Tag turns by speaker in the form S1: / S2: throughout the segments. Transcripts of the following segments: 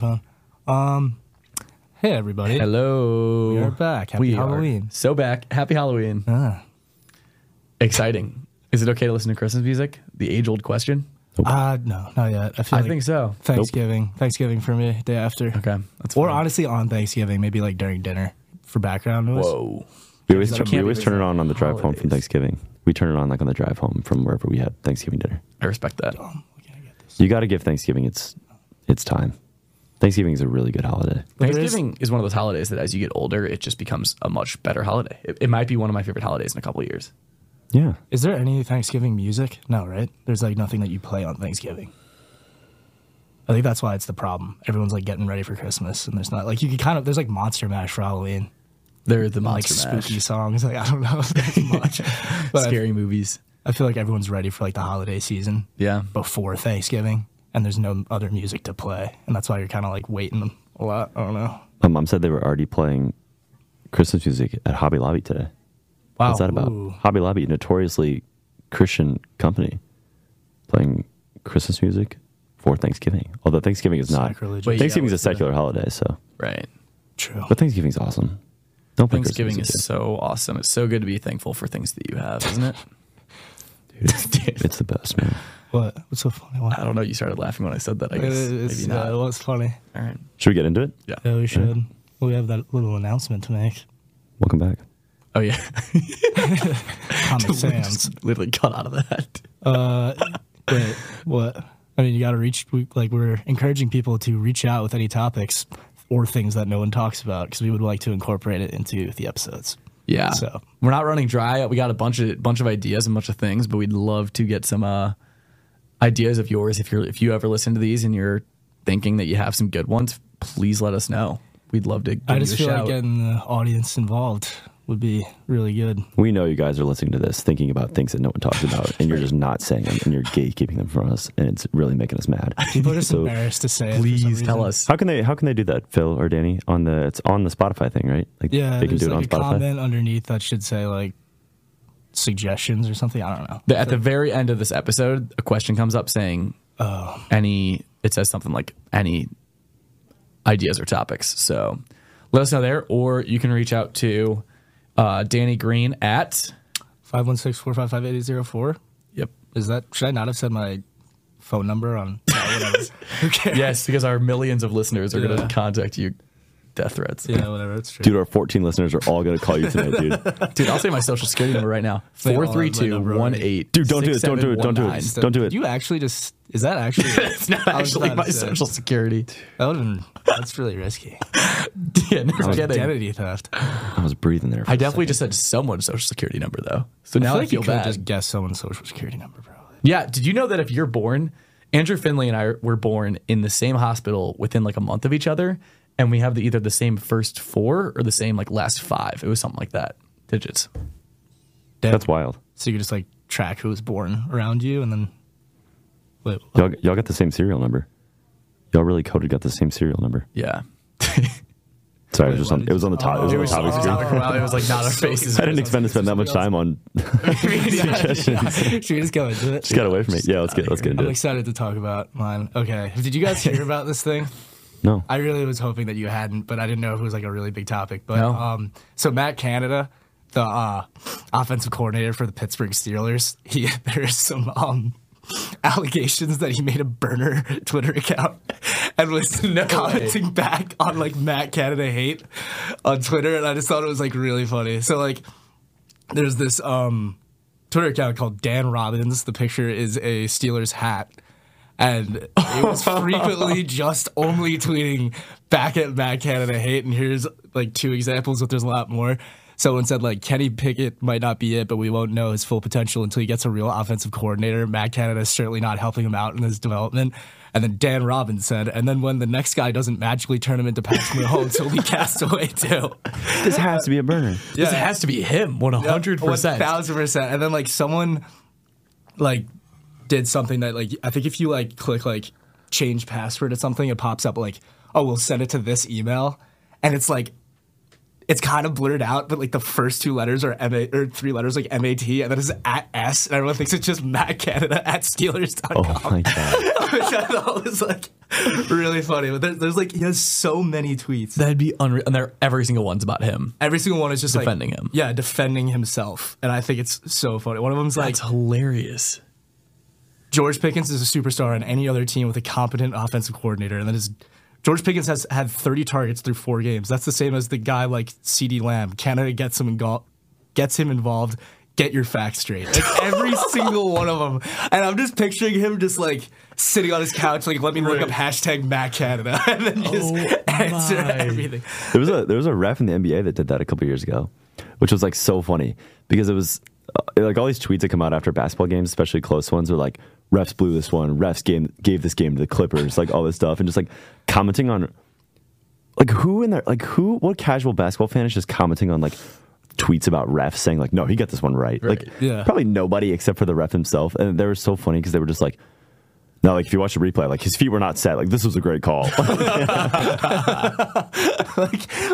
S1: phone. Um, hey everybody,
S2: Hello.
S1: we are back. Happy
S2: We are
S1: Halloween.
S2: so back. Happy Halloween.
S1: Ah.
S2: Exciting. Is it okay to listen to Christmas music? The age old question.
S1: Uh, no, not yet. I feel
S2: I
S1: like
S2: think so.
S1: Thanksgiving, Thanksgiving for me, day after,
S2: Okay. That's
S1: or
S2: fine.
S1: honestly on Thanksgiving, maybe like during dinner for background noise.
S2: Whoa.
S3: We always, turn, we
S2: can't
S3: always
S2: be
S3: turn it on on the drive home
S2: holidays.
S3: from Thanksgiving. We turn it on like on the drive home from wherever we had Thanksgiving dinner.
S2: I respect that.
S3: You got to give Thanksgiving its its time. Thanksgiving is a really good holiday.
S1: But there is-
S2: Thanksgiving is, one of those holidays that as you get older, it just becomes a much better holiday. It, it might be one of my favorite holidays in a couple of years.
S3: Yeah.
S1: Is there any Thanksgiving music? No, right? There's like nothing that you play on Thanksgiving. I think that's why it's the problem. Everyone's like getting ready for Christmas, and there's not like you can kind of there's like Monster Mash for Halloween,
S2: They're the
S1: like
S2: monster mash.
S1: spooky songs. Like I don't know if that's much, but I,
S2: scary movies.
S1: I feel like everyone's ready for like the holiday season
S2: Yeah.
S1: before Thanksgiving, and there's no other music to play, and that's why you're kind of like waiting a lot. I don't know.
S3: My mom said they were already playing Christmas music at Hobby Lobby today.
S2: Wow.
S3: What's that about?
S1: Ooh.
S3: Hobby Lobby, notoriously Christian company, playing Christmas music for Thanksgiving. Although Thanksgiving is not.
S1: Sacrilegious.
S2: Wait,
S3: Thanksgiving
S2: yeah,
S3: is a
S2: what's the-
S3: secular holiday, so.
S2: Right.
S1: True.
S3: But Thanksgiving's awesome. Don't
S2: Thanksgiving is so awesome. It's so good to be thankful for things that you have, isn't it?
S3: Music.
S2: Dude,
S3: It's the best, man.
S1: What? What's so funny? What?
S2: I don't know. You started laughing when I said that. I guess
S1: is-
S2: maybe
S1: yeah,
S2: not.
S1: it was funny.
S2: All right.
S3: Should we get into it?
S2: Yeah.
S1: Yeah, we should. Well, we have that little announcement to make.
S3: Welcome back.
S2: Oh yeah.
S1: Comic Sans.
S2: Literally cut out of that.
S1: Uh, wait, what? I mean, you got to reach. We, like, we're encouraging people to reach out with any topics or things that no one talks about because we would like to incorporate it into the episodes.
S2: Yeah.
S1: So-
S2: we're not running dry. We got a bunch of bunch of ideas and bunch of things, but we'd love to get some uh, ideas of yours. If you're if you ever listen to these and you're thinking that you have some good ones, please let us know. We'd love to give
S1: I
S2: you
S1: just
S2: a
S1: feel
S2: shout.
S1: like getting the audience involved would be really good.
S3: We know you guys are listening to this thinking about things that no one talks about, and you're just not saying them, and you're gatekeeping them from us, and it's really making us mad.
S1: People are just
S3: So-
S1: embarrassed to say it.
S2: please tell us.
S3: How can they? How can they do that, Phil or Danny? On the it's on the Spotify thing, right? Like
S1: Yeah,
S3: they can
S1: there's
S3: do it on
S1: a
S3: Spotify.
S1: comment underneath that should say like suggestions or something. I don't know.
S2: The- At the very end of this episode, a question comes up saying,
S1: Oh,
S2: any it says something like any ideas or topics so let us know there or you can reach out to uh, danny green at
S1: five one six four five five eight eight zero four.
S2: yep
S1: Is that should I not have said my phone number on? No, whatever. Who
S2: yes because our millions of listeners are going to contact you death threats
S1: Yeah, whatever. That's true.
S3: Dude, our 14 listeners are all going to call you tonight, dude.
S2: dude i'll say my social security number right now
S1: They all have my
S2: 43218
S3: Dude, don't do it, don't do it, don't do it.
S1: So
S3: Don't do it.
S1: You actually just is that actually?
S2: it's not
S1: I was
S2: actually
S1: about
S2: my
S1: to say.
S2: social security
S1: That would have been. That's really risky.
S2: yeah no kidding
S1: Identity theft.
S3: I was breathing there. For
S2: i
S3: a
S2: definitely
S3: second.
S2: just said someone's social security number though so now
S1: I
S2: i,
S1: feel like
S2: feel
S1: you could
S2: bad
S1: just guess someone's social security number, bro.
S2: Yeah. Did you know that if you're born, Andrew Finley and I were born in the same hospital within like a month of each other, and we have the, either the same first four or the same like last five. It was something like that. Digits.
S1: Damn.
S3: That's wild.
S1: So you could just like track who was born around you, and then wait.
S3: Y'all, y'all got the same serial number. Y'all really coded got the same serial number.
S2: Yeah.
S3: Sorry,
S1: Wait,
S3: it was just on. It was on the top. it was
S1: Oh,
S3: on the
S1: it
S3: topic
S1: oh,
S3: screen.
S1: on
S2: Well, it was like not our faces.
S3: I didn't expect to spend that much time on.
S1: Should we just go into it?
S3: Just got away from me. Yeah, let's get let's get into
S1: I'm
S3: it.
S1: excited to talk about mine. Okay. Did you guys hear about this thing?
S3: No,
S1: I really was hoping that you hadn't, but I didn't know if it was like a really big topic. But
S2: No.
S1: um, so Matt Canada, the uh, offensive coordinator for the Pittsburgh Steelers, he there's some um allegations that he made a burner Twitter account and was commenting back on like Matt Canada hate on Twitter, and I just thought it was like really funny. So like, there's this um Twitter account called Dan Robbins. The picture is a Steelers hat. And it was frequently just only tweeting back at Matt Canada hate. And here's like two examples, but there's a lot more. Someone said like Kenny Pickett might not be it, but we won't know his full potential until he gets a real offensive coordinator. Matt Canada is certainly not helping him out in his development. And then Dan Robbins said, and then when the next guy doesn't magically turn him into Patrick Mahomes, he'll be cast away too.
S3: this has to be a burner.
S2: This has to be him. 100%.
S1: thousand percent. And then like someone like did something that like I think if you like click like change password or something, it pops up like, oh, we'll send it to this email, and it's like it's kind of blurred out, but like the first two letters are M A or three letters like M A T, and then it's at S, and everyone thinks it's just Matt Canada at Steelers.com.
S3: Oh my god.
S1: Which I thought was like really funny. But there, there's like he has so many tweets.
S2: That'd be unreal. And they're, every single one's about him.
S1: Every single one is just
S2: Defending
S1: like,
S2: him.
S1: Yeah, defending himself, and I think it's so funny. One of them's like
S2: That's hilarious.
S1: George Pickens is a superstar on any other team with a competent offensive coordinator, and that is George Pickens has had 30 targets through four games. That's the same as the guy like CeeDee Lamb. Canada gets him involved, gets him involved. Get your facts straight. Like every single one of them, and I'm just picturing him just like sitting on his couch, like let me look up hashtag Matt Canada, and then just
S2: Oh
S1: answer
S2: my.
S1: everything.
S3: There was a there was a ref in the NBA that did that a couple years ago, which was like so funny because it was uh, like all these tweets that come out after basketball games, especially close ones, are like refs blew this one, refs game gave this game to the Clippers, like all this stuff, and just like commenting on like who in there, like who, what casual basketball fan is just commenting on like tweets about refs saying like no he got this one right, like
S1: Yeah.
S3: probably nobody except for the ref himself, and they were so funny because they were just like. No, like if you watch the replay, like his feet were not set. Like this was a great call.
S1: like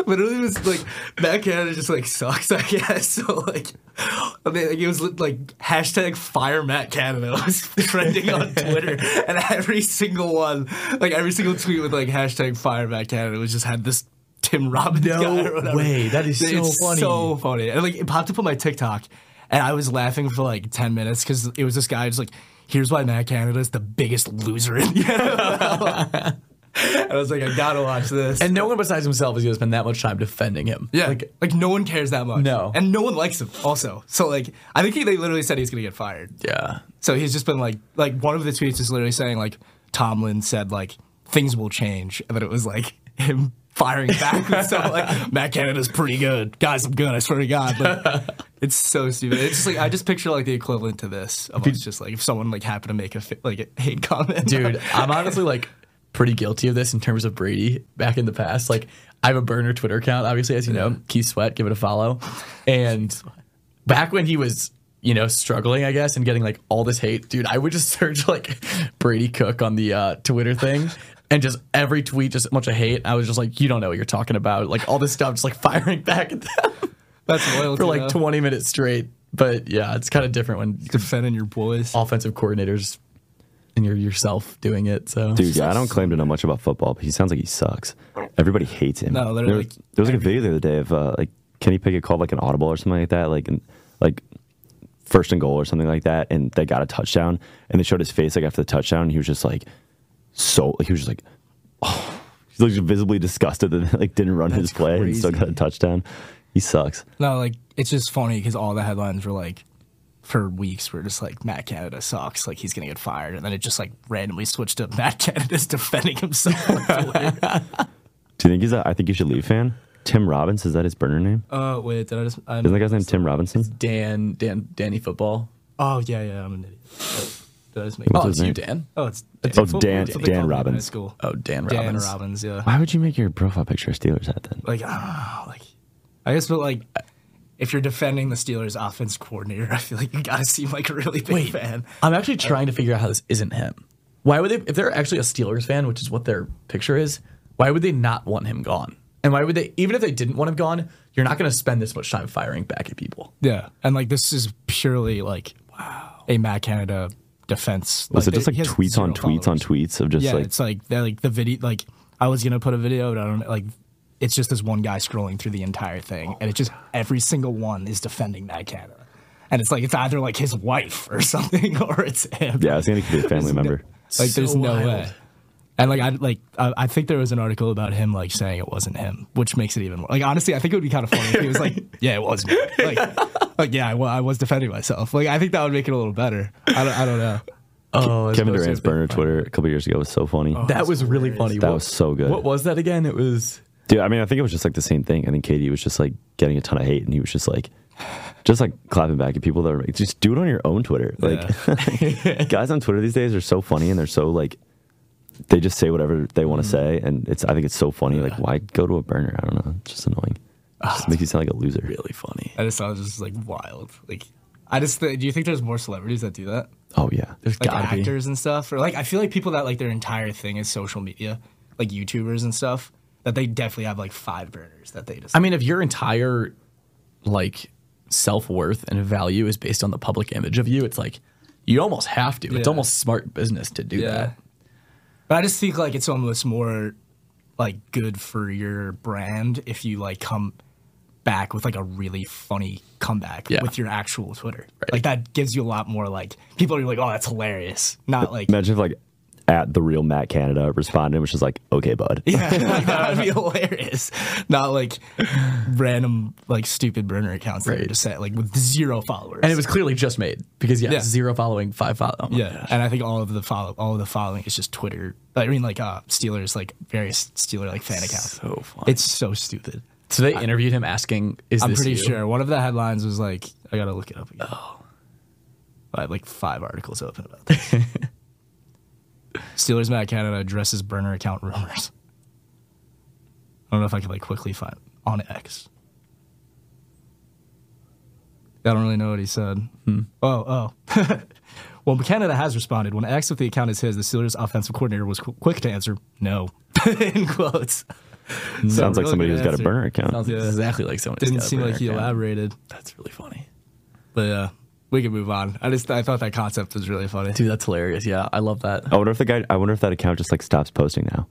S1: literally it was like Matt Canada just like sucks, I guess. So like I mean like, it was like hashtag fire Matt Canada was trending on Twitter and every single one like every single tweet with like hashtag fire Matt Canada was just had this Tim Robbins
S2: No way. That is so
S1: it's
S2: funny.
S1: So funny. And like it popped up on my TikTok and I was laughing for like 10 minutes because it was this guy just like, here's why Matt Canada is the biggest loser in the NFL. and I was like, I gotta watch this.
S2: And no one besides himself is to spend that much time defending him.
S1: Yeah,
S2: Like,
S1: like, no one cares that much.
S2: No.
S1: and no one likes him. Also, so like I think he, they literally said he's gonna get fired.
S2: yeah.
S1: So he's just been like, like one of the tweets is literally saying like Tomlin said like things will change, and then it was like him firing back with stuff like Matt Canada's pretty good, guys. I'm good. I swear to God, but it's so stupid. It's just like I just picture like the equivalent to this of us just like if someone like happened to make a fi- like a hate comment,
S2: Dude, I'm honestly like pretty guilty of this in terms of Brady back in the past. Like, I have a burner Twitter account, obviously, as you know, Keith Sweat, give it a follow. And back when he was, you know, struggling, I guess, and getting like all this hate, dude, I would just search like Brady Cook on the uh, Twitter thing. And just every tweet, just a bunch of hate. I was just like, you don't know what you're talking about. Like all this stuff, just like firing back at them
S1: that's loyalty
S2: for like
S1: though.
S2: 20 minutes straight. But yeah, it's kind of different when
S1: defending your boys.
S2: offensive coordinators and you're yourself doing it. So
S3: Dude, yeah, I don't claim to know much about football, but he sounds like he sucks. Everybody hates him.
S1: No,
S3: there,
S1: literally,
S3: was- there was like a video the other day of uh, like Kenny Pickett called like an audible or something like that, like in, like first and goal or something like that, and they got a touchdown, and they showed his face like after the touchdown, and he was just like so like he was just like oh, he looked visibly disgusted that like didn't run his
S2: That's
S3: play and still got a touchdown. He sucks.
S1: No, like it's just funny because all the headlines were like for weeks were just like Matt Canada sucks, like he's gonna get fired, and then it just like randomly switched to Matt Canada's defending himself. on
S3: Do you think he's a I think you should leave fan? Tim Robbins is that his burner name?
S1: uh, wait, did I just? I
S3: Isn't that guy's name Tim Robinson?
S2: Dan, Dan, Danny football.
S1: Oh yeah, yeah, I'm an idiot. Oh, Did I just make?
S3: What's
S2: Oh,
S3: his
S2: it's you,
S3: name?
S2: Dan.
S1: Oh, it's
S3: Oh,
S1: football.
S3: Dan-
S1: That's
S3: Dan
S1: called me in high
S3: Robbins.
S1: School.
S2: Oh, Dan Robbins.
S1: Dan
S2: Robbins.
S1: Robbins, yeah.
S3: Why would you make your profile picture a Steelers hat then?
S1: Like I don't know, like I guess, but like. If you're defending the Steelers' offense coordinator, I feel like you gotta seem like a really big
S2: Wait,
S1: fan.
S2: I'm actually trying to figure out how this isn't him. Why would they, if they're actually a Steelers fan, which is what their picture is, why would they not want him gone? And why would they, even if they didn't want him gone, you're not going to spend this much time firing back at people.
S1: Yeah, and like this is purely like wow a Matt Canada defense.
S3: Was it just like tweets on
S1: zero
S3: tweets on tweets of just
S1: yeah,
S3: like
S1: it's like they're like the video. Like I was gonna put a video, but I don't like. It's just this one guy scrolling through the entire thing, and it's just every single one is defending Matt Canada, and it's like it's either like his wife or something, or it's him.
S3: yeah, I was thinking it be a family member.
S1: like there's
S2: So
S1: no
S2: wild.
S1: way. And like I like I, I think there was an article about him like saying it wasn't him, which makes it even more. Like honestly, I think it would be kind of funny if he was like, "Yeah, it was me." Like, like yeah, I, wa- I was defending myself. Like I think that would make it a little better. I don't, I don't know.
S2: Oh,
S3: Kevin Durant's burner Twitter a couple years ago was so funny.
S2: Oh, that was really funny.
S3: That
S2: What-
S3: was so good.
S2: What was that again? It was.
S3: Dude, I mean, I think it was just like the same thing. I think Katie was just like getting a ton of hate, and he was just like, just like clapping back at people that were like, just do it on your own Twitter. Like, guys on Twitter these days are so funny, and they're so like, they just say whatever they want to mm. say, and it's. I think it's so funny. Like, why go to a burner? I don't know. It's just annoying. It just makes you sound like a loser.
S2: Really funny.
S1: I just thought it was just like wild. Like I just th- do you think there's more celebrities that do that?
S3: Oh yeah.
S2: There's
S1: Like
S2: gotta be.
S1: actors and stuff, or like I feel like people that like their entire thing is social media, like YouTubers and stuff. that they definitely have like five burners that they just.
S2: I mean, if your entire like self worth and value is based on the public image of you, it's like you almost have to. It's almost smart business to do that.
S1: But I just think like it's almost more like good for your brand if you like come back with like a really funny comeback
S2: Yeah.
S1: with your actual Twitter. Like that gives you a lot more like people are like, oh, that's hilarious. Not like
S3: Imagine if like at the real Matt Canada responded, which is like, okay, bud.
S1: yeah, like, that would be hilarious. Not like random like stupid burner accounts that are just set like with zero followers.
S2: And it was clearly just made because yeah,
S1: Yeah.
S2: zero following, five follow. oh
S1: Yeah,
S2: gosh.
S1: and I think all of the follow, all of the following is just Twitter. I mean, like uh, Steelers, like various Steeler like fan accounts.
S2: So fun.
S1: It's so stupid.
S2: So they interviewed him asking, "Is
S1: I'm
S2: this
S1: pretty
S2: you?
S1: sure one of the headlines was like, I gotta look it up again. Oh, I have like five articles open about this. Steelers Matt Canada addresses burner account rumors. I don't know if I can like quickly find on X. I don't really know what he said. Hmm. Oh, oh. well, Canada has responded. When asked if the account is his, the Steelers offensive coordinator was qu- quick to answer, no, in quotes.
S3: Sounds like
S1: really
S3: somebody
S1: good
S3: who's got a
S1: answer.
S3: burner account.
S2: Sounds
S1: Yeah.
S2: exactly like someone. who's
S1: Didn't
S2: got a
S1: seem like
S2: burner
S1: he
S2: account.
S1: elaborated.
S2: That's really funny,
S1: But yeah, we can move on. I just I thought that concept was really funny.
S2: dude. That's hilarious. Yeah, I love that.
S3: I wonder if the guy. I wonder if that account just like stops posting now.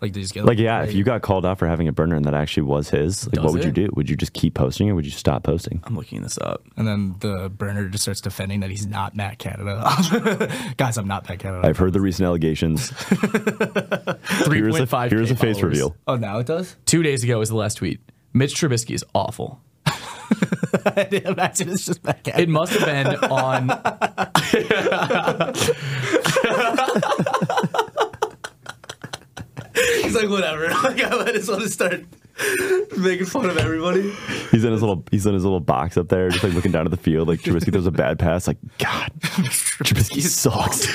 S1: Like they just get
S3: Like, yeah, if you got called out for having a burner and that actually was his, like,
S2: Does
S3: what would you do? Would you just keep posting or would you stop posting?
S2: I'm looking this up.
S1: and then the burner just starts defending that he's not Matt Canada. Guys, I'm not Matt Canada.
S3: I've heard the recent allegations.
S2: Three
S3: Here's
S2: point
S3: a,
S2: five.
S3: here's a face reveal.
S1: oh, now it does.
S2: Two days ago was the last tweet. Mitch Trubisky is awful.
S1: Imagine it's just Matt Canada.
S2: It must have been on.
S1: He's like, whatever. Like, I just want to start making fun of everybody.
S3: He's in his little he's in his little box up there, just like looking down at the field. Like Trubisky throws a bad pass. Like God, Trubisky sucks.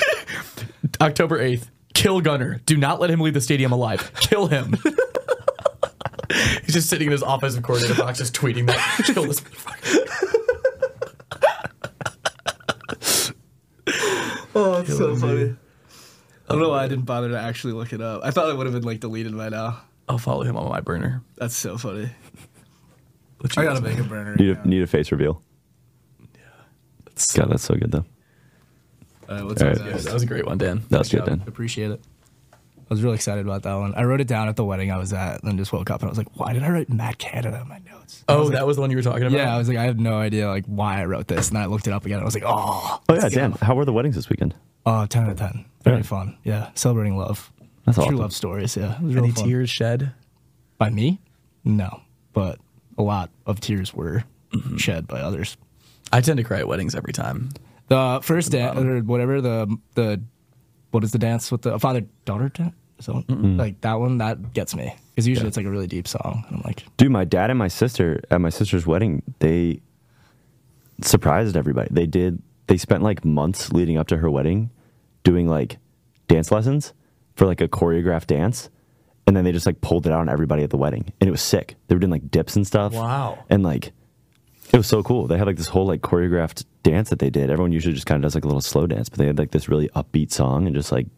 S2: October 8th. Kill Gunner. Do not let him leave the stadium alive. Kill him. He's just sitting in his offensive coordinator box, just tweeting that. Kill this motherfucker.
S1: Oh, it's so funny. I don't know why I didn't bother to actually look it up. I thought it would have been like deleted by now.
S2: I'll follow him on my burner.
S1: That's so funny. I gotta
S2: guys
S1: make a burner.
S3: Need
S1: account.
S3: a need a face reveal. Yeah. God, that's so good though.
S1: All right, what's
S3: All
S1: up,
S2: That was a great one, Dan.
S3: That was
S2: Good
S3: good. Dan.
S1: Appreciate it. I was really excited about that one. I wrote it down at the wedding I was at, and then just woke up and I was like, "Why did I write Matt Canada in my notes?" I
S2: Oh,
S1: was like,
S2: that was the one you were talking about?
S1: yeah. I was like, I have no idea like why I wrote this, and then I looked it up again. And I was like, "Oh,
S3: Oh yeah, Dan. How were the weddings this weekend?
S1: oh, 10 out of ten. Very
S3: Yeah.
S1: fun. Yeah, celebrating love.
S3: That's
S1: True
S3: awesome.
S1: love stories. Yeah, it was
S2: Any
S1: fun.
S2: tears shed?
S1: by me? No, but a lot of tears were mm-hmm. shed by others.
S2: I tend to cry at weddings every time.
S1: The first dance or whatever the the what is the dance with the father daughter dance? So like that one that gets me because usually it's like a really deep song. And I'm like,
S3: Dude, my dad and my sister at my sister's wedding, they surprised everybody. They did. They spent like months leading up to her wedding, doing like dance lessons for like a choreographed dance, and then they just like pulled it out on everybody at the wedding, and it was sick. They were doing like dips and stuff.
S2: Wow.
S3: And like, it was so cool. They had like this whole like choreographed dance that they did. Everyone usually just kind of does like a little slow dance, but they had like this really upbeat song and just like,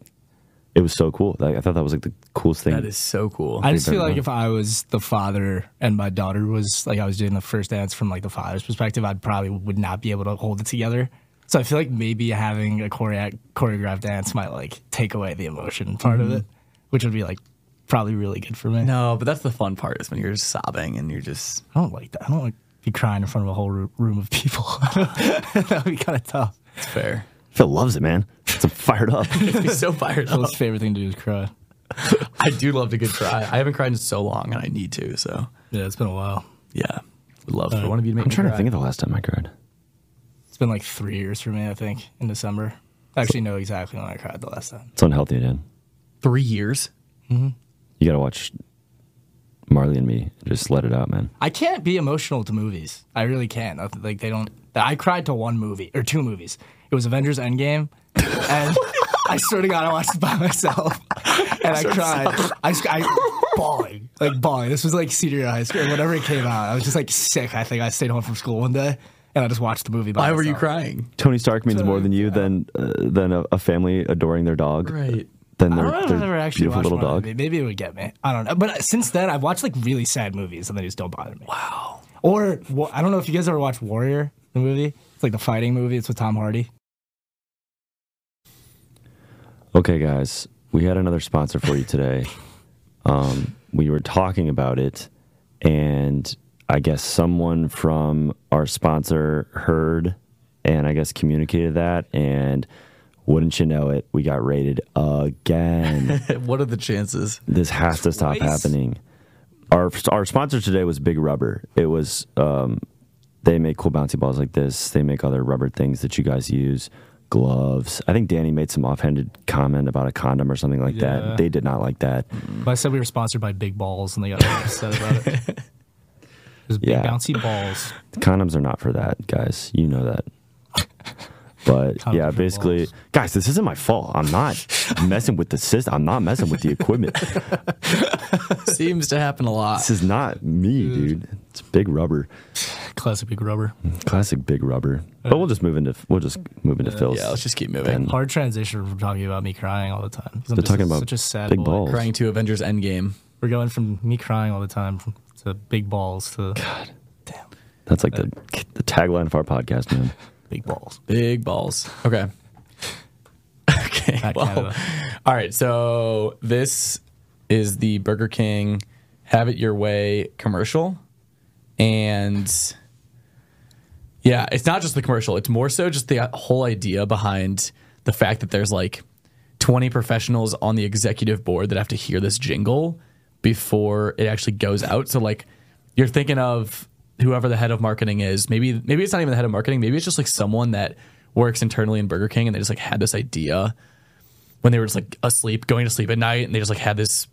S3: it was so cool. Like, I thought that was like the coolest thing.
S2: That is so cool.
S1: I just feel like
S3: much.
S1: if I was the father and my daughter was like I was doing the first dance from like the father's perspective, I'd probably would not be able to hold it together. So I feel like maybe having a choreo- choreographed dance might like take away the emotion part of it, mm-hmm. which would be like probably really good for me.
S2: no, but that's the fun part is when you're just sobbing and you're just.
S1: I don't like that. I don't like be crying in front of a whole ro- room of people. that would be kind of tough.
S2: It's fair.
S3: Phil loves it, man. It's fired up.
S2: I'd so fired up.
S1: Phil's favorite thing to do is cry.
S2: I do love a good cry. I haven't cried in so long, and I need to. So
S1: Yeah, it's been a while.
S2: yeah, would love for one of you to make
S3: I'm
S2: me
S3: trying
S2: cry.
S3: to think of the last time I cried.
S1: It's been like three years for me, I think, in December. I actually know exactly when I cried the last time.
S3: It's unhealthy, Dan.
S2: Three years. Mm-hmm.
S3: You got to watch Marley and Me. Just let it out, man.
S1: I can't be emotional to movies. I really can't. I- Like they don't. I cried to one movie or two movies. It was Avengers Endgame, and I swear to God, I watched it by myself, and I cried. I I, bawling, like bawling. This was like senior year of high school, whenever it came out. I was just like sick. I think I stayed home from school one day, and I just watched the movie. By
S2: Why were you crying?
S3: Tony Stark means more than you than uh, than a, a family adoring their dog.
S2: Right.
S3: than
S1: I
S3: their,
S1: don't know if
S3: their
S1: I've ever actually
S3: beautiful
S1: watched
S3: little dog.
S1: Maybe it would get me. I don't know. But since then, I've watched like really sad movies and they just don't bother me. Wow. Or wa- I don't know if you guys ever watched Warrior, the movie. It's like the fighting movie. It's with Tom Hardy.
S3: Okay, guys, we had another sponsor for you today. Um, we were talking about it, and I guess someone from our sponsor heard and I guess communicated that. And wouldn't you know it, we got rated again.
S2: what are the chances?
S3: this has to stop
S1: Twice.
S3: happening. Our our sponsor today was Big Rubber. It was um, they make cool bouncy balls like this. They make other rubber things that you guys use. Gloves. I think Danny made some offhanded comment about a condom or something like
S1: Yeah.
S3: that. They did not like that.
S1: But I said we were sponsored by Big Balls and they got upset about it. Just big
S3: Yeah.
S1: bouncy balls.
S3: Condoms are not for that, guys. You know that. But
S1: Condoms
S3: yeah, basically,
S1: balls.
S3: guys, this isn't my fault. I'm not messing with the system. I'm not messing with the equipment.
S2: Seems to happen a lot.
S3: This is not me, dude. It's Big Rubber.
S1: Classic Big Rubber.
S3: Classic big rubber. But we'll just move into we'll just move into Phil's.
S2: Yeah, let's just keep moving.
S3: Then-
S1: Hard transition from talking about me crying all the time. I'm
S3: They're talking about
S1: such a sad
S3: big
S1: boy.
S3: balls.
S2: Crying to Avengers Endgame.
S1: We're going from me crying all the time to big balls to God. Damn.
S3: That's like the uh, the tagline of our podcast, man.
S1: big balls.
S2: Big balls. Okay. Okay.
S1: At
S2: well,
S1: Canada.
S2: all right. So this is the Burger King Have It Your Way commercial. And yeah, it's not just the commercial, it's more so just the whole idea behind the fact that there's like 20 professionals on the executive board that have to hear this jingle before it actually goes out. So like you're thinking of whoever the head of marketing is. Maybe maybe it's not even the head of marketing. Maybe it's just like someone that works internally in Burger King and they just like had this idea when they were just like asleep, going to sleep at night, and they just like had this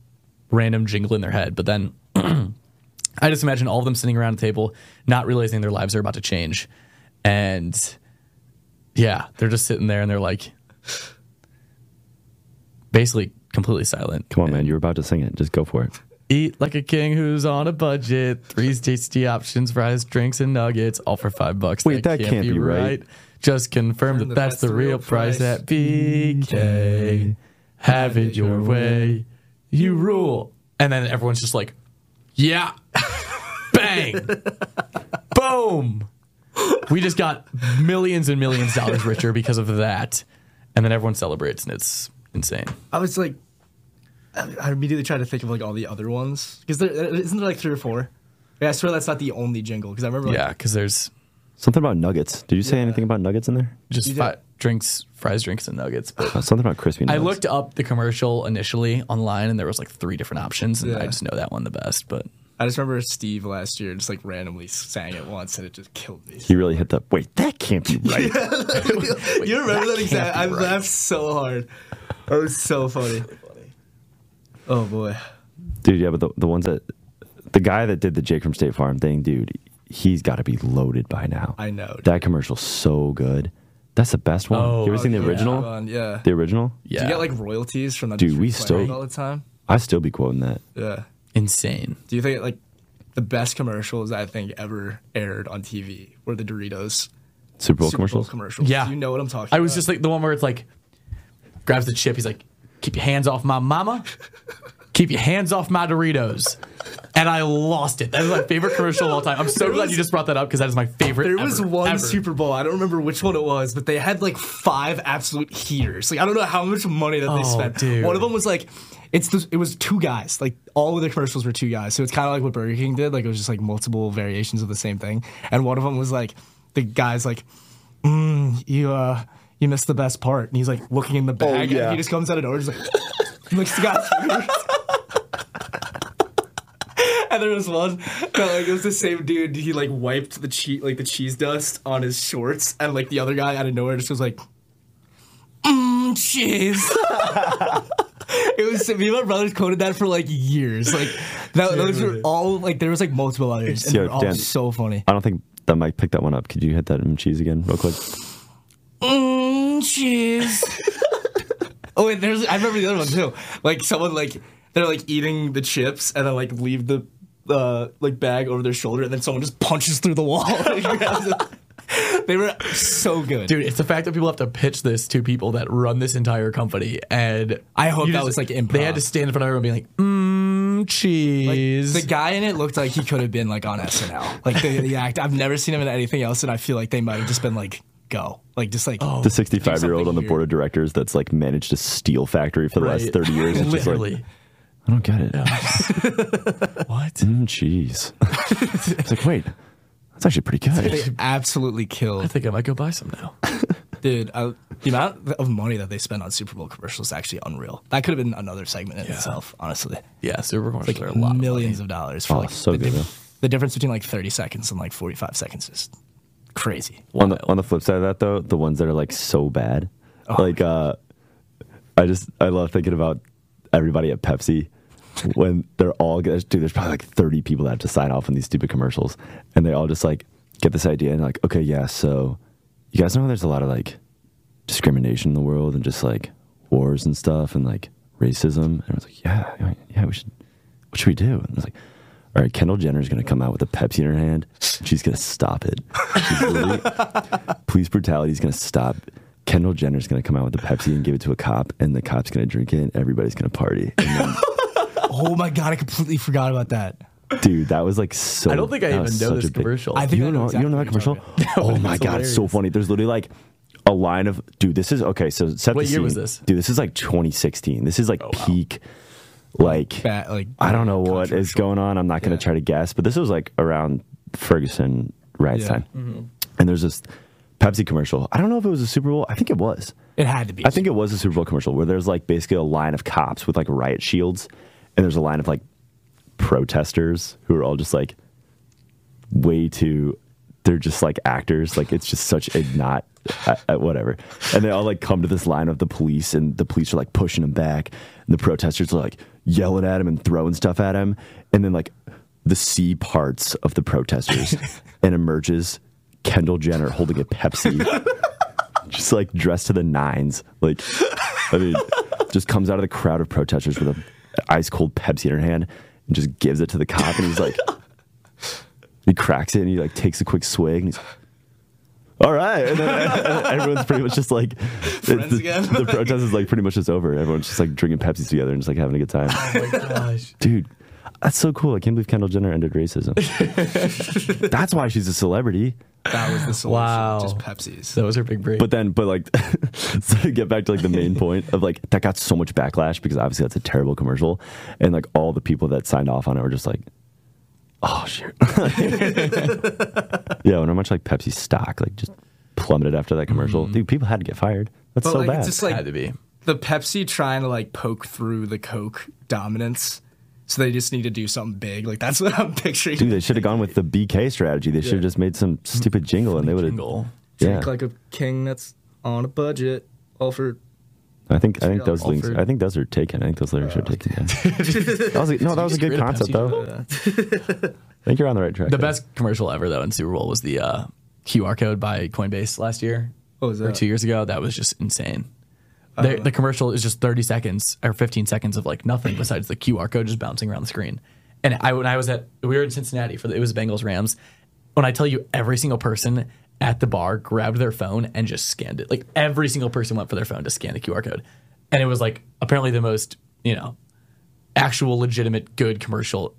S2: random jingle in their head. But then I just imagine all of them sitting around a table, not realizing their lives are about to change. And yeah, they're just sitting there and they're like basically completely silent.
S3: Come on, man. You're about to sing it. Just go for it.
S2: Eat like a king who's on a budget. Three tasty options, fries, drinks, and nuggets, all for five bucks.
S3: Wait, that can't be right.
S2: Just confirm that that's the real price at BK. Mm-hmm. Have it your way. You rule. And then everyone's just like, yeah. Bang. Boom. We just got millions and millions of dollars richer because of that. And then everyone celebrates, and it's insane.
S1: I was like, I I immediately tried to think of like all the other ones because there isn't there like three or four. Yeah, I swear that's not the only jingle because I remember like,
S2: Yeah, because there's
S3: Something about nuggets. Did you say anything about nuggets in there?
S2: just fi- drinks, fries, drinks, and nuggets. But
S3: something about crispy
S2: I looked up the commercial initially online, and there was like three different options, and I just know that one the best. But
S1: I just remember Steve last year just like randomly sang it once and it just killed me.
S3: He really hit the. Wait, that can't be right.
S1: you remember that,
S2: can't
S1: exact?
S2: be
S1: I
S2: right.
S1: laughed so hard. That was so funny. Oh boy.
S3: dude, yeah, but the, the ones that. The guy that did the Jake from State Farm thing, dude, he's got to be loaded by now.
S1: I know. dude.
S3: That commercial's so good. That's the best one.
S2: Oh,
S3: you ever seen the
S1: yeah.
S3: original?
S1: Fun, Yeah.
S3: The original?
S2: yeah,
S1: Do you get like royalties from that?
S3: Dude, we
S1: playing
S3: still-
S1: all the time.
S3: I still be quoting that.
S1: Yeah.
S2: insane.
S1: Do you think like the best commercials I think ever aired on TV were the Doritos
S3: Super Bowl
S1: Super Bowl
S3: commercials?
S1: commercials?
S2: Yeah.
S1: Do you know what I'm talking? About.
S2: I was
S1: about?
S2: just like the one where it's like grabs the chip. He's like, "Keep your hands off my mama. Keep your hands off my Doritos." And I lost it. That is my favorite commercial of all time. I'm so
S1: There
S2: glad
S1: was-
S2: you just brought that up because that is my favorite.
S1: There was
S2: ever,
S1: one
S2: ever.
S1: Super Bowl. I don't remember which one it was, but they had like five absolute heaters. Like I don't know how much money that they
S2: Oh,
S1: spent.
S2: dude.
S1: One of them was like, it's the, it was two guys. Like all of the commercials were two guys. So it's kind of like what Burger King did. Like it was just like multiple variations of the same thing. And one of them was like, the guy's like, mm, you uh, you missed the best part. And he's like looking in the bag,
S3: yeah.
S1: and he just comes out of nowhere, just like looks the guy's fingers. And there was one that like it was the same dude. He like wiped the cheese like the cheese dust on his shorts, and like the other guy out of nowhere just was like, "Mmm, cheese." it was me and my brothers coded that for like years. Like that, those were all like there was like multiple others, and
S3: Yo,
S1: they're all
S3: Dan.
S1: so funny.
S3: I don't think that might pick that one up. Could you hit that in cheese again, real quick?
S1: Cheese. oh wait, there's I remember the other one too. Like someone like they're like eating the chips and then like leave the uh like bag over their shoulder and then someone just punches through the wall. and grabs it. they were so good.
S2: Dude, it's the fact that people have to pitch this to people that run this entire company, and
S1: I hope
S2: you
S1: that was, like, improv.
S2: They had to stand in front of everyone being be like, "Mmm,
S1: Like,
S2: cheese."
S1: the guy in it looked like he could have been like on SNL. Like the, the act, I've never seen him in anything else, and I feel like they might have just been like, "Go!" Like just like
S3: The 65 year old on the
S1: weird.
S3: board of directors that's like managed a steel factory for the last 30 years. It's just like,
S2: literally.
S3: I don't get it.
S2: what?
S3: Mm, cheese. it's like, wait, that's actually pretty good.
S1: They absolutely killed.
S2: I think I might go buy some now.
S1: dude. I, the amount of money that they spend on Super Bowl commercials is actually unreal. That could have been another segment in itself, honestly.
S2: Yeah, super Bowl commercials
S1: Like
S2: are a lot.
S1: millions of dollars for
S3: Oh,
S1: like
S3: so
S1: the,
S3: good,
S1: di- the difference between like 30 seconds and like 45 seconds is crazy.
S3: on the on the flip side of that though, the ones that are like so bad,
S1: Oh.
S3: like uh, I just I love thinking about everybody at Pepsi when they're all dude. There's probably like 30 people that have to sign off on these stupid commercials, and they all just like get this idea and like, okay, yeah, so you guys know there's a lot of like discrimination in the world and just like wars and stuff and like racism. And I was like, yeah, yeah, yeah, we should. What should we do? And I was like, all right, Kendall Jenner is gonna come out with a Pepsi in her hand. She's gonna stop it. Police brutality is gonna stop. Kendall Jenner is gonna come out with the Pepsi and give it to a cop, and the cop's gonna drink it, and everybody's gonna party. And then,
S1: Oh my god, I completely forgot about that.
S3: dude, that was like so.
S2: I don't think I even know this
S3: a big-
S2: commercial.
S1: I think
S3: you
S1: I
S3: don't know,
S1: exactly
S3: you don't know that commercial? oh my
S2: That's
S3: god, it's so funny. There's literally like a line of dude. This is okay. So set
S2: What
S3: the
S2: year
S3: scene.
S2: was this?
S3: Dude, this is like 2016. This is like oh,
S2: wow.
S3: peak. Like
S1: Bad, like
S3: I don't know what is going on. I'm not going to
S1: Yeah.
S3: try to guess, but this was like around Ferguson riots
S1: Yeah.
S3: time.
S2: Mm-hmm.
S3: And there's this Pepsi commercial. I don't know if it was a Super Bowl. I think it was.
S1: It had to be.
S3: I think it was a Super Bowl commercial where there's like basically a line of cops with like riot shields, and there's a line of like protesters who are all just like way too. They're just like actors. Like it's just such a not uh, uh, whatever. And they all like come to this line of the police, and the police are like pushing them back, and the protesters are like yelling at him and throwing stuff at him, and then like the C parts of the protesters, and emerges Kendall Jenner holding a Pepsi just like dressed to the nines. Like, I mean, just comes out of the crowd of protesters with a ice cold Pepsi in her hand and just gives it to the cop. And he's like, he cracks it and he like takes a quick swig and he's like, all right. And then everyone's pretty much just like,
S1: Friends
S3: the,
S1: again?
S3: the protest is like pretty much just over. Everyone's just like drinking Pepsis together and just like having a good time.
S2: Oh my gosh.
S3: Dude, that's so cool. I can't believe Kendall Jenner ended racism. that's why she's a celebrity.
S1: that was the solution.
S2: Wow.
S1: Just Pepsi's.
S2: That was her big break.
S3: But then, but like, so to get back to like the main point of like that got so much backlash because obviously that's a terrible commercial, and like all the people that signed off on it were just like, oh shit, yeah. When how much like Pepsi stock like just plummeted after that commercial, mm-hmm. dude, people had to get fired. That's
S1: But,
S3: so
S1: like,
S3: bad.
S1: it's just like
S2: had to be.
S1: the Pepsi trying to like poke through the Coke dominance. So they just need to do something big. Like that's what I'm picturing.
S3: dude, they should have gone with the BK strategy. They should have
S1: Yeah.
S3: just made some stupid jingle, and they would have.
S2: Jingle.
S3: Yeah,
S1: Drink like a king that's on a budget. All for
S3: I think I think
S1: Yeah,
S3: those links. I think those are taken. I think those lyrics are taken. yeah. that was a, no, that was a good
S2: rid of
S3: concept
S2: Pepsi
S3: though. I think you're on the right track.
S2: The
S3: there.
S2: best commercial ever though in Super Bowl was the uh, QR code by Coinbase last year.
S1: What was
S2: Or two years ago. That was just insane. The, the commercial is just 30 seconds or 15 seconds of like nothing besides the QR code just bouncing around the screen. And I when I was at we were in Cincinnati for the, it was Bengals Rams. When I tell you every single person at the bar grabbed their phone and just scanned it. Like every single person went for their phone to scan the QR code. And it was like apparently the most, you know, actual legitimate good commercial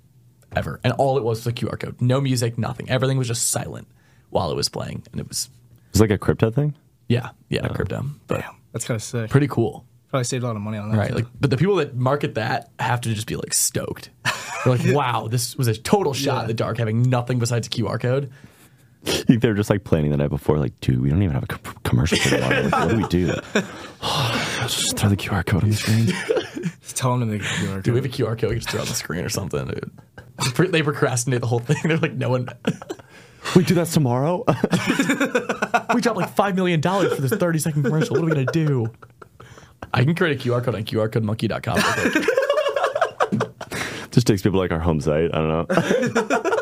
S2: ever. And all it was was a QR code. No music, nothing. Everything was just silent while it was playing. And it was
S3: It's like a crypto thing.
S2: yeah, yeah, oh. crypto. But
S1: Damn, that's kind of sick.
S2: pretty cool.
S1: Probably saved a lot of money on that.
S2: Right.
S1: too.
S2: Like but the people that market that have to just be like stoked. They're like, wow, this was a total shot in the dark having nothing besides a QR code.
S3: They're just like planning the night before, like, dude, we don't even have a co- commercial for tomorrow. Like, what do we do? Let's just throw the QR code on the screen.
S1: Just tell them to make a QR
S2: Do we have a. QR code we can just throw on the screen or something? Dude. They procrastinate the whole thing. They're like, no one.
S3: we do that tomorrow.
S2: We dropped like five million dollars for this thirty second commercial. What are we gonna do? I can create a QR code on QRCodeMonkey.com. real
S3: just takes people like our home site. I don't know.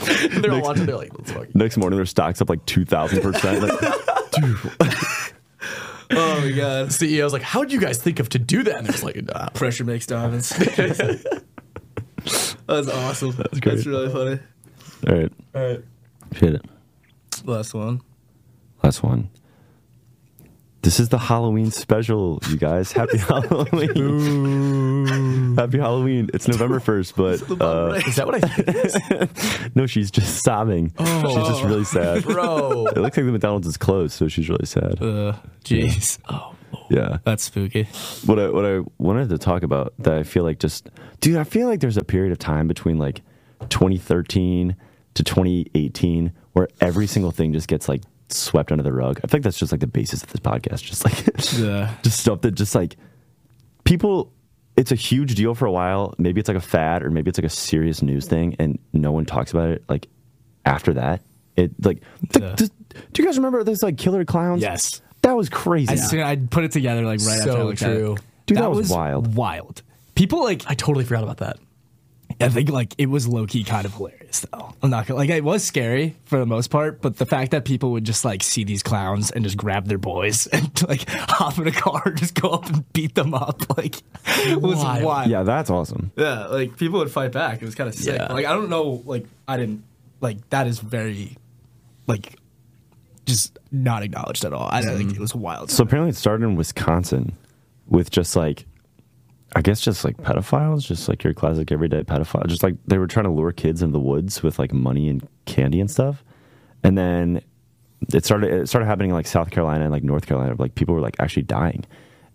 S2: They're all watching. They're like, let's fucking.
S3: Next morning, their stock's up like two thousand percent.
S1: Oh my god.
S2: CEO's like, how would you guys think of to do that? And it's like, nah.
S1: Pressure makes diamonds. that's awesome. That's
S3: great.
S1: That's really funny.
S3: all right,
S2: All right.
S3: hit it.
S1: Last one.
S3: Last one. This is the Halloween special, you guys. Happy Halloween. Happy Halloween. It's November 1st, but uh,
S2: Is that what I think?
S3: no, she's just sobbing. She's just really sad.
S2: Bro.
S3: It looks like the McDonald's is closed, so she's really sad.
S1: Uh, jeez.
S2: Oh,
S3: Yeah.
S1: That's spooky.
S3: What I what I wanted to talk about that I feel like just dude, I feel like there's a period of time between like 2013 to 2018 where every single thing just gets like swept under the rug. I think that's just like the basis of this podcast. Just like
S1: Yeah.
S3: just stuff that just like people it's a huge deal for a while. Maybe it's like a fad or maybe it's like a serious news thing and no one talks about it like after that. It like th-
S1: Yeah.
S3: th- do you guys remember those like killer clowns?
S1: Yes.
S3: That was crazy.
S1: I seen, I put it together like right after I
S2: So
S1: looked at
S2: true.
S1: it.
S3: Dude, that was wild.
S1: Wild. People like
S2: I totally forgot about that.
S1: I think like it was low key kind of hilarious though. I'm not gonna like it was scary for the most part, but the fact that people would just like see these clowns and just grab their boys and like hop in a car, and just go up and beat them up, like it was
S2: Wild.
S1: wild.
S3: yeah, that's awesome.
S1: Yeah, like people would fight back. It was kind of sick.
S2: Yeah.
S1: Like I don't know, like I didn't like that is very like just not acknowledged at all. I don't think mm. it was wild.
S3: So apparently it started in Wisconsin with just like I guess just like pedophiles, just like your classic everyday pedophile. Just like they were trying to lure kids into the woods with like money and candy and stuff. And then it started it started happening in like South Carolina and like North Carolina. Like people were like actually dying.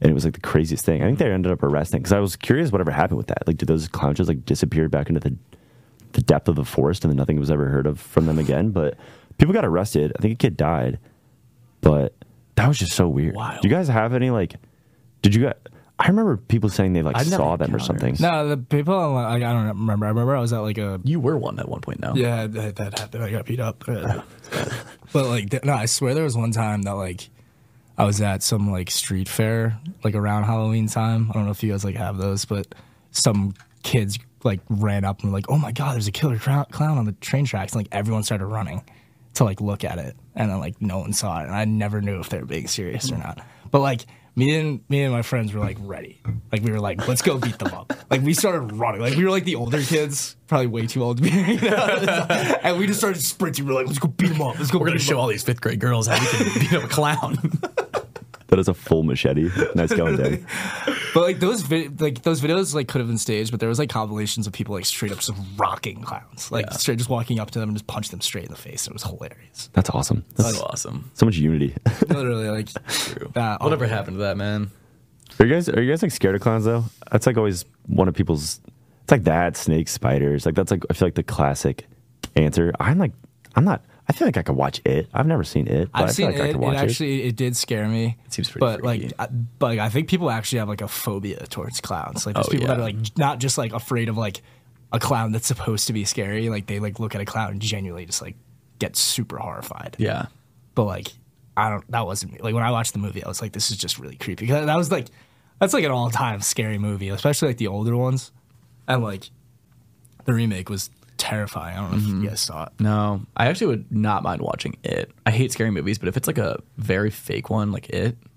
S3: And it was like the craziest thing. I think they ended up arresting because I was curious whatever happened with that. Like did those clowns just like disappear back into the the depth of the forest and then nothing was ever heard of from them again? But people got arrested. I think a kid died. But that was just so weird.
S2: Wild.
S3: Do you guys have any like? Did you guys? I remember people saying they like
S2: I've never
S3: saw them or
S2: encountered.
S3: something.
S1: no, the people like, I don't remember. I remember I was at like a
S2: You were one at one point now.
S1: Yeah, that, that happened. I got beat up. But like, th- no, I swear there was one time that like I was at some like street fair, like around Halloween time. I don't know if you guys like have those, but some kids like ran up and were like, "Oh my god, there's a killer clown clown on the train tracks!" And like everyone started running to like look at it, and then like no one saw it, and I never knew if they were being serious or not. But like. Me and me and my friends were like ready. Like we were like, let's go beat them up. Like we started running. Like we were like the older kids, probably way too old to be. and we just started sprinting. We are like, let's go beat them up. Let's go.
S2: We're gonna show
S1: up.
S2: all these fifth grade girls how we can beat up a clown.
S3: That is a full machete. Nice going, Dave.
S1: But like those vi- like those videos like could have been staged, but there was like compilations of people like straight up just rocking clowns, like
S2: Yeah.
S1: straight just walking up to them and just punch them straight in the face. It was hilarious.
S3: That's awesome. That's
S2: so awesome.
S3: so much unity.
S1: Literally, like
S2: True.
S1: that.
S2: Whatever happened to that man?
S3: Are you guys? Are you guys like scared of clowns though? That's like always one of people's. It's like that snakes, spiders. Like that's like I feel like the classic answer. I'm like I'm not. I feel like I could watch it. I've never seen it, but I
S1: I've
S3: feel
S1: seen
S3: like I
S1: it.
S3: could watch it.
S1: actually it did scare me.
S2: It seems pretty
S1: but
S2: freaky.
S1: like, I, but like, I think people actually have like a phobia towards clowns. Like there's
S2: Oh,
S1: people that are like not just like afraid of like a clown that's supposed to be scary. Like they like look at a clown and genuinely just like get super horrified.
S2: Yeah.
S1: But like I don't. That wasn't me. Like when I watched the movie, I was like, this is just really creepy. 'Cause That was like that's like an all time scary movie, especially like the older ones. And like the remake was terrifying. I don't know
S2: Mm-hmm.
S1: if you guys saw it.
S2: No, I actually would not mind watching it. I hate scary movies, but if it's like a very fake one, like it,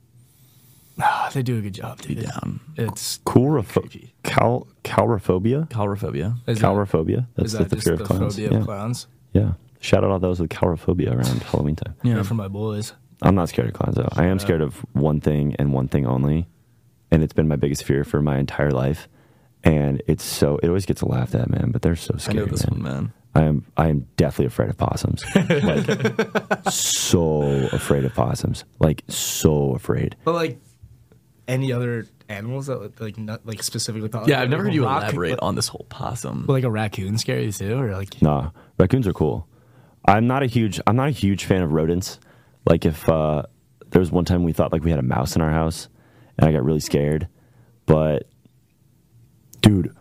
S1: Ah, they do a good job, dude.
S2: down.
S1: It's
S3: Coulropho-
S1: creepy.
S3: cal calrophobia.
S2: Calrophobia.
S1: Is that-
S3: That's
S1: is
S3: the,
S1: that
S3: the fear of clowns.
S1: phobia
S3: yeah.
S1: of clowns?
S3: yeah. Shout out all those with calrophobia around Halloween time.
S1: Yeah, for my boys.
S3: I'm not scared of clowns though. I am scared of one thing and one thing only, and it's been my biggest fear for my entire life. And it's so it always gets laughed at, man. But they're so
S2: I
S3: scary.
S2: know this
S3: man.
S2: one, man.
S3: I am I am deathly afraid of possums. like so afraid of possums. Like so afraid.
S1: But like any other animals that like not like specifically. Possums.
S2: Yeah, I've never heard you
S1: Rock-
S2: elaborate on this whole possum.
S1: But like a raccoon scary too, or like
S3: Nah, raccoons are cool. I'm not a huge I'm not a huge fan of rodents. Like if uh, there was one time we thought like we had a mouse in our house, and I got really scared. But dude,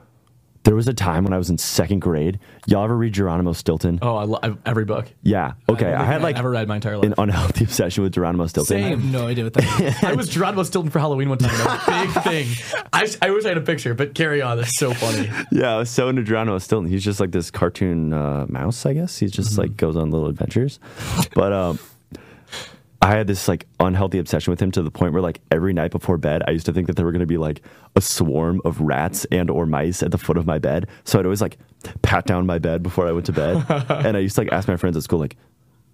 S3: there was a time when I was in second grade. Y'all ever read Geronimo Stilton?
S2: Oh, I love every book.
S3: Yeah. Okay.
S2: don't
S3: I,
S2: think
S3: had
S2: I've
S3: like
S2: ever read my entire life.
S3: an unhealthy obsession with Geronimo Stilton.
S1: I have no idea what that. is.
S2: I was Geronimo Stilton for Halloween one time. That was a big thing. I, I wish I had a picture, but carry on. That's so funny.
S3: Yeah, I was so into Geronimo Stilton. He's just like this cartoon uh, mouse, I guess. He just like goes on little adventures. But um, I had this like unhealthy obsession with him to the point where like every night before bed, I used to think that there were going to be like a swarm of rats and or mice at the foot of my bed. So I'd always like pat down my bed before I went to bed, and I used to like ask my friends at school like.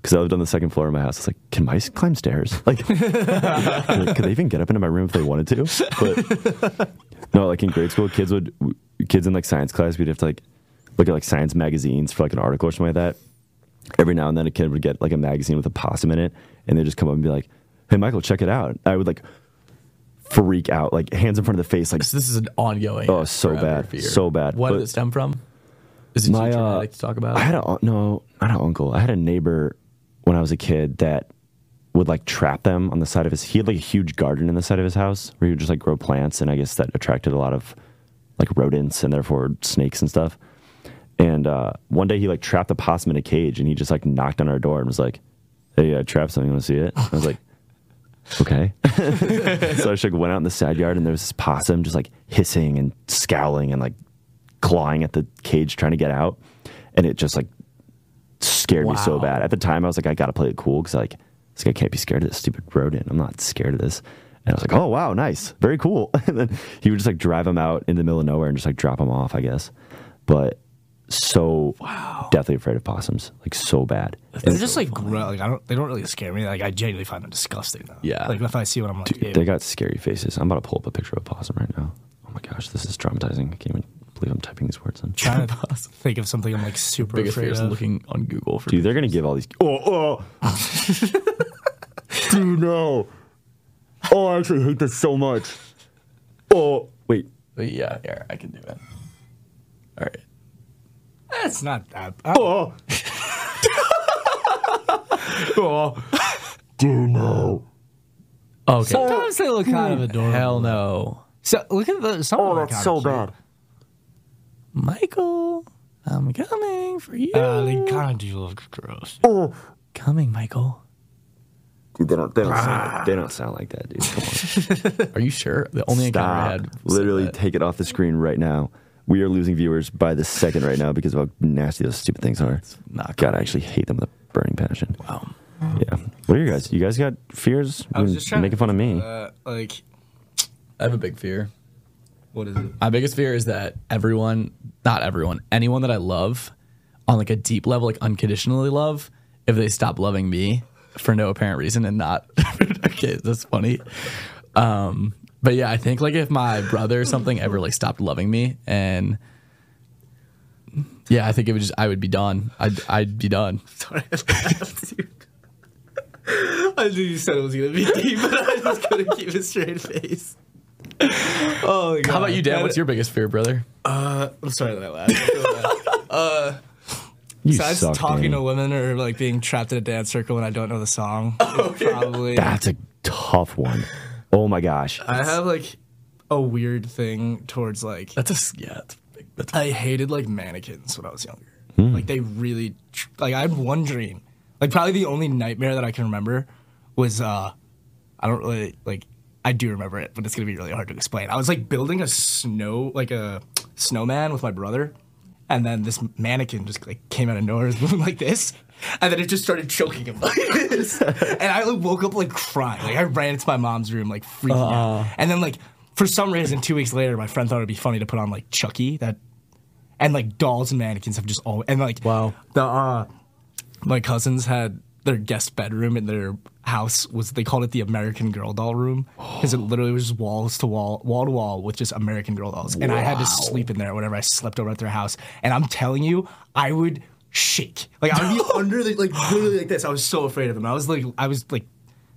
S3: because I lived on the second floor of my house. I was like, can mice climb stairs? Like, like, could they even get up into my room if they wanted to? But no, like in grade school, kids would kids in like science class, we'd have to like look at like science magazines for like an article or something like that. Every now and then, a kid would get like a magazine with a possum in it, and they'd just come up and be like, "Hey, Michael, check it out." I would like freak out, like hands in front of the face, like
S2: So this is an ongoing.
S3: Oh, so bad.
S2: fear.
S3: So bad.
S2: What
S3: But-
S2: did it stem from? Is it
S3: my uh,
S2: traumatic to talk about?
S3: I had a no, not an uncle. I had a neighbor when I was a kid that would like trap them on the side of his. He had like a huge garden in the side of his house where he would just like grow plants, and I guess that attracted a lot of like rodents and therefore snakes and stuff. And uh, one day he like trapped a possum in a cage, and he just like knocked on our door and was like, "Hey, I trapped something. You want to see it?" I was like. Okay. so I just like went out in the side yard and there was this possum just like hissing and scowling and like clawing at the cage trying to get out. And it just like scared me so bad. At the time I was like, I gotta play it cool because like, like, I can't be scared of this stupid rodent. I'm not scared of this. And I was like, oh wow, nice. Very cool. And then he would just like drive him out in the middle of nowhere and just like drop him off, I guess. But so
S2: Wow.
S3: deathly afraid of possums. Like so bad.
S1: They're just like gro- like I don't. They don't really scare me. Like I genuinely find them disgusting. Though.
S2: Yeah.
S1: Like if I see one, I'm like,
S3: Dude,
S1: ew.
S3: they got scary faces. I'm about to pull up a picture of a possum right now. Oh my gosh, this is traumatizing. I can't even believe I'm typing these words in.
S1: trying to think of something I'm like super
S2: biggest
S1: afraid of.
S2: looking on Google for.
S3: Dude, they're gonna give all these. Oh, oh. Dude, no. Oh, I actually hate this so much. Oh, wait.
S2: But yeah, here I can do it. All right.
S1: That's not that.
S3: Oh. oh. Dude, no.
S2: Okay.
S1: Sometimes they look kind of adorable.
S2: Hell no,
S1: So look at the. Some
S3: Oh,
S1: of them are
S3: that's so
S1: cute.
S3: bad.
S2: Michael. I'm coming for you.
S1: Uh, they kind of do look gross.
S3: Oh.
S2: coming, Michael.
S3: Dude, they don't. They don't, sound, they don't sound like that, dude. Come on.
S2: Are you sure? The only encounter I
S3: Stop.
S2: had.
S3: Literally,
S2: that.
S3: take it off the screen right now. We are losing viewers by the second right now because of how nasty those stupid things are.
S2: not
S3: God, I actually hate them with a burning passion.
S2: Wow.
S3: Yeah. What are you guys? You guys got fears?
S1: I was just trying
S3: making
S1: to
S3: fun of me.
S1: Uh, like,
S2: I have a big fear.
S1: what is it?
S2: My biggest fear is that everyone, not everyone, anyone that I love on like a deep level, like unconditionally love, if they stop loving me for no apparent reason and not okay, that's funny. Um, but yeah, I think like if my brother or something ever like stopped loving me and yeah, I think it would just I would be done. I'd I'd be done.
S1: Sorry, I laughed, dude. I knew you said it was gonna be deep, but I just couldn't keep a straight face. Oh my god!
S2: How about you, Dan? What's your biggest fear, brother?
S1: Uh, I'm sorry that I laughed. I feel bad.
S3: You
S1: Besides
S3: suck,
S1: talking
S3: Danny.
S1: to women or like being trapped in a dance circle when I don't know the song, it's probably.
S3: That's a tough one. Oh my gosh.
S1: I have like a weird thing towards like
S2: That's a s- yeah. That's a big, that's
S1: I hated like mannequins when I was younger.
S3: Hmm.
S1: Like they really like I had one dream. Like probably the only nightmare that I can remember was uh I don't really like I do remember it, but it's gonna be really hard to explain. I was like building a snow like a snowman with my brother, and then this mannequin just like came out of nowhere, was moving like this, and then it just started choking him. Like this, and I like woke up like crying. Like I ran into my mom's room like freaking out, and then like for some reason two weeks later, my friend thought it'd be funny to put on like Chucky that and like dolls and mannequins have just all and like
S2: Wow.
S1: the uh my cousins had their guest bedroom in their house was they called it the American Girl doll room because it literally was just walls to wall wall to wall with just American Girl dolls. And I had to sleep in there whenever I slept over at their house. And I'm telling you I would shake like I would be under the like literally like this I was so afraid of them I was like I was like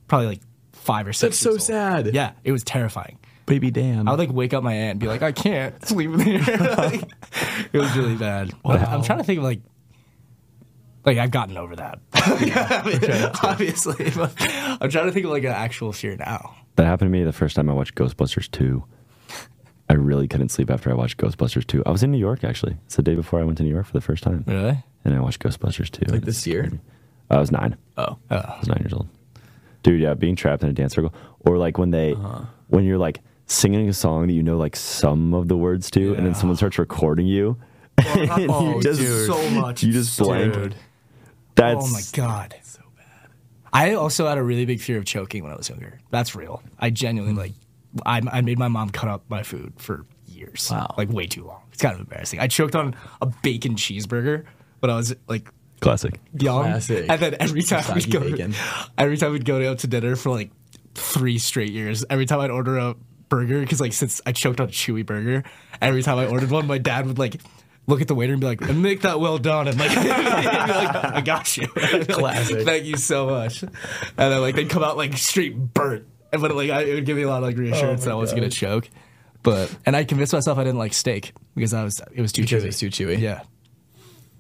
S1: probably like five or six
S2: That's so
S1: old.
S2: sad.
S1: yeah it was terrifying
S2: baby Dan.
S1: I would like wake up my aunt and be like, I can't sleep in here. like, it was really bad. But I'm trying to think of like, like I've gotten over that. Obviously, but I'm trying to think of like an actual fear now.
S3: That happened to me the first time I watched Ghostbusters 2. I really couldn't sleep after I watched Ghostbusters 2. I was in New York actually. It's the day before I went to New York for the first time.
S1: Really?
S3: And I watched Ghostbusters 2.
S2: like this year.
S3: I was nine.
S2: Oh,
S3: I was nine years old. Dude, yeah, being trapped in a dance circle. Or like when they,
S1: Uh-huh.
S3: when you're like singing a song that you know like some of the words to, and then someone starts recording you. and
S1: Oh,
S3: you just,
S1: dude. so much.
S3: You just blank.
S1: Dude.
S3: That's,
S1: Oh my god. So bad. I also had a really big fear of choking when I was younger. That's real. I genuinely like. I, I made my mom cut up my food for years.
S2: Wow.
S1: Like way too long. It's kind of embarrassing. I choked on a bacon cheeseburger when I was like
S3: Classic.
S1: young,
S2: Classic.
S1: and then every time we'd go,
S2: bacon.
S1: every time we'd go out to dinner for like three straight years. Every time I'd order a burger, because like since I choked on a chewy burger, every time I ordered one, my dad would like look at the waiter and be like, "Make that well done," and like, he'd like "I got you." I'd like,
S2: Classic.
S1: Thank you so much. And then like they'd come out like straight burnt, and but like I, it would give me a lot of like reassurance
S2: Oh
S1: that I wasn't gonna choke. But and I convinced myself I didn't like steak because I was it was too
S2: Because
S1: chewy.
S2: it's too chewy.
S1: Yeah.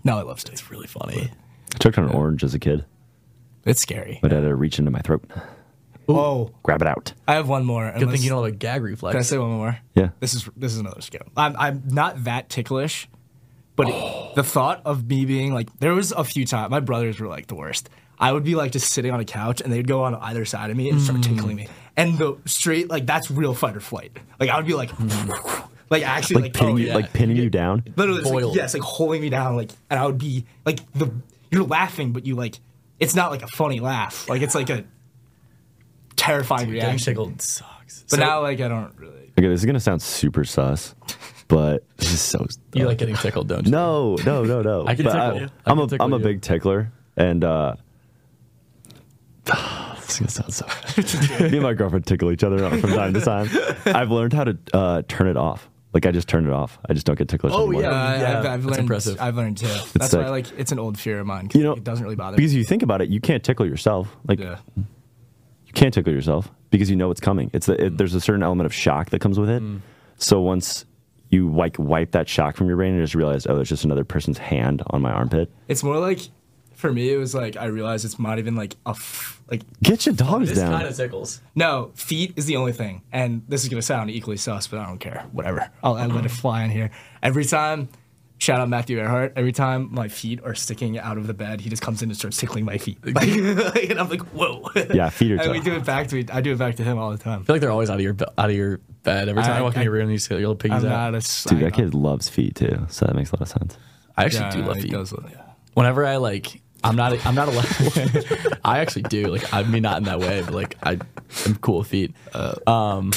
S1: No, I love steak.
S2: It's really funny.
S3: I choked on an orange as a kid.
S1: It's scary.
S3: My dad had to reach into my throat,
S1: Oh,
S3: grab it out.
S1: I have one more.
S2: Good thing you don't have a gag reflex.
S1: Can I say one more?
S3: Yeah.
S1: This is this is another skill. I'm I'm not that ticklish, but it- the thought of me being like there was a few times my brothers were like the worst. I would be like just sitting on a couch and they'd go on either side of me and
S2: Mm.
S1: start tickling me. And the straight like that's real fight or flight. Like I would be like like actually
S3: Like,
S1: like,
S3: pinning
S1: oh,
S3: you,
S1: yeah.
S3: like pinning you down.
S1: literally it's like, yes, like holding me down like and I would be like the you're laughing but you like it's not like a funny laugh. Like it's like a terrifying reaction.
S2: Getting
S1: reaction.
S2: tickled sucks.
S1: But
S2: So
S1: now like I don't really
S3: Okay, this is gonna sound super sus, but this is so.
S2: you like getting tickled, don't you?
S3: No, no, no, no.
S2: I can
S3: But
S2: tickle you. I
S3: I'm
S2: can
S3: a
S2: tickle
S3: am a big tickler, and uh, this is gonna sound so. Me and my girlfriend tickle each other from time to time. I've learned how to uh, turn it off. Like I just turned it off. I just don't get ticklish
S2: Oh,
S3: anymore.
S2: yeah.
S1: Uh,
S2: Yeah,
S1: I've, I've learned.
S2: impressive.
S1: I've learned too. That's why,
S3: sick.
S1: like, it's an old fear of mine. 'cause
S3: You know,
S1: it doesn't really bother
S3: because
S1: me.
S3: you think about it, you can't tickle yourself. Like
S1: Yeah.
S3: you can't tickle yourself because you know it's coming. It's the, it, there's a certain element of shock that comes with it.
S1: Mm.
S3: So once you like wipe that shock from your brain and just realize, oh, it's just another person's hand on my armpit.
S1: It's more like, for me, it was like I realized it's not even like a f- like
S3: Get your dogs
S2: This
S3: down.
S2: kind of tickles.
S1: no feet is the only thing, and this is gonna sound equally sus, but I don't care. Whatever. I'll, I'll let it fly in here. Every time. Shout out Matthew Earhart. Every time my feet are sticking out of the bed, he just comes in and starts tickling my feet. Like, and I'm like, whoa.
S3: Yeah, feet are
S1: And we do it back to I do it back to him all the time.
S2: I feel like they're always out of your out of your bed every time I,
S1: I-
S2: walk in your room. You just get your little piggies
S1: I'm
S2: out.
S1: not a s-
S3: Dude, that kid loves feet too, so that makes a lot of sense.
S2: I actually
S1: yeah,
S2: do love feet.
S1: does- yeah.
S2: Whenever I like, I'm not. I'm not allowed. I actually do. Like, I mean, not in that way, but like, I am cool with feet. Um,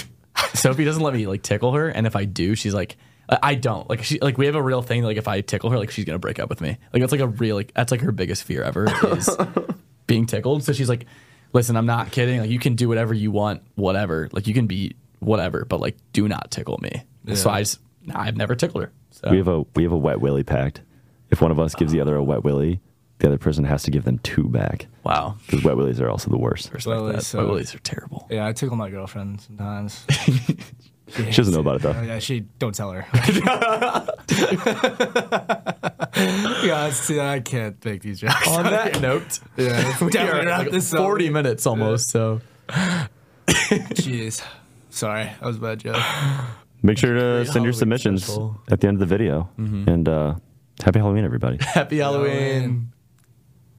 S2: Sophie doesn't let me like tickle her, and if I do, she's like, I I don't like. She like we have a real thing. Like, if I tickle her, like she's gonna break up with me. Like that's like a real like that's like her biggest fear ever is being tickled. So she's like, listen, I'm not kidding. Like you can do whatever you want, whatever. Like you can be whatever, but like do not tickle me. So I just I've never tickled her. So
S3: We have a we have a wet willy pact. If one of us gives the other a wet willy, the other person has to give them two back
S2: wow.
S3: because wet willies are also the worst.
S2: Respect
S1: Well,
S2: that.
S1: so-
S2: My willies are terrible.
S1: Yeah, I tickle my girlfriend sometimes.
S3: She doesn't know about it though.
S1: Oh, yeah, she don't tell her. yeah, see, I can't make these jokes.
S2: On that note,
S1: yeah,
S2: we
S1: definitely
S2: are
S1: wrap
S2: like
S1: this up.
S2: 40 minutes almost. So
S1: Jeez, sorry, that was a bad joke.
S3: Make sure to
S2: Great
S3: send your
S2: Halloween
S3: submissions
S2: special.
S3: at the end of the video. And uh, happy Halloween, everybody.
S2: happy Halloween.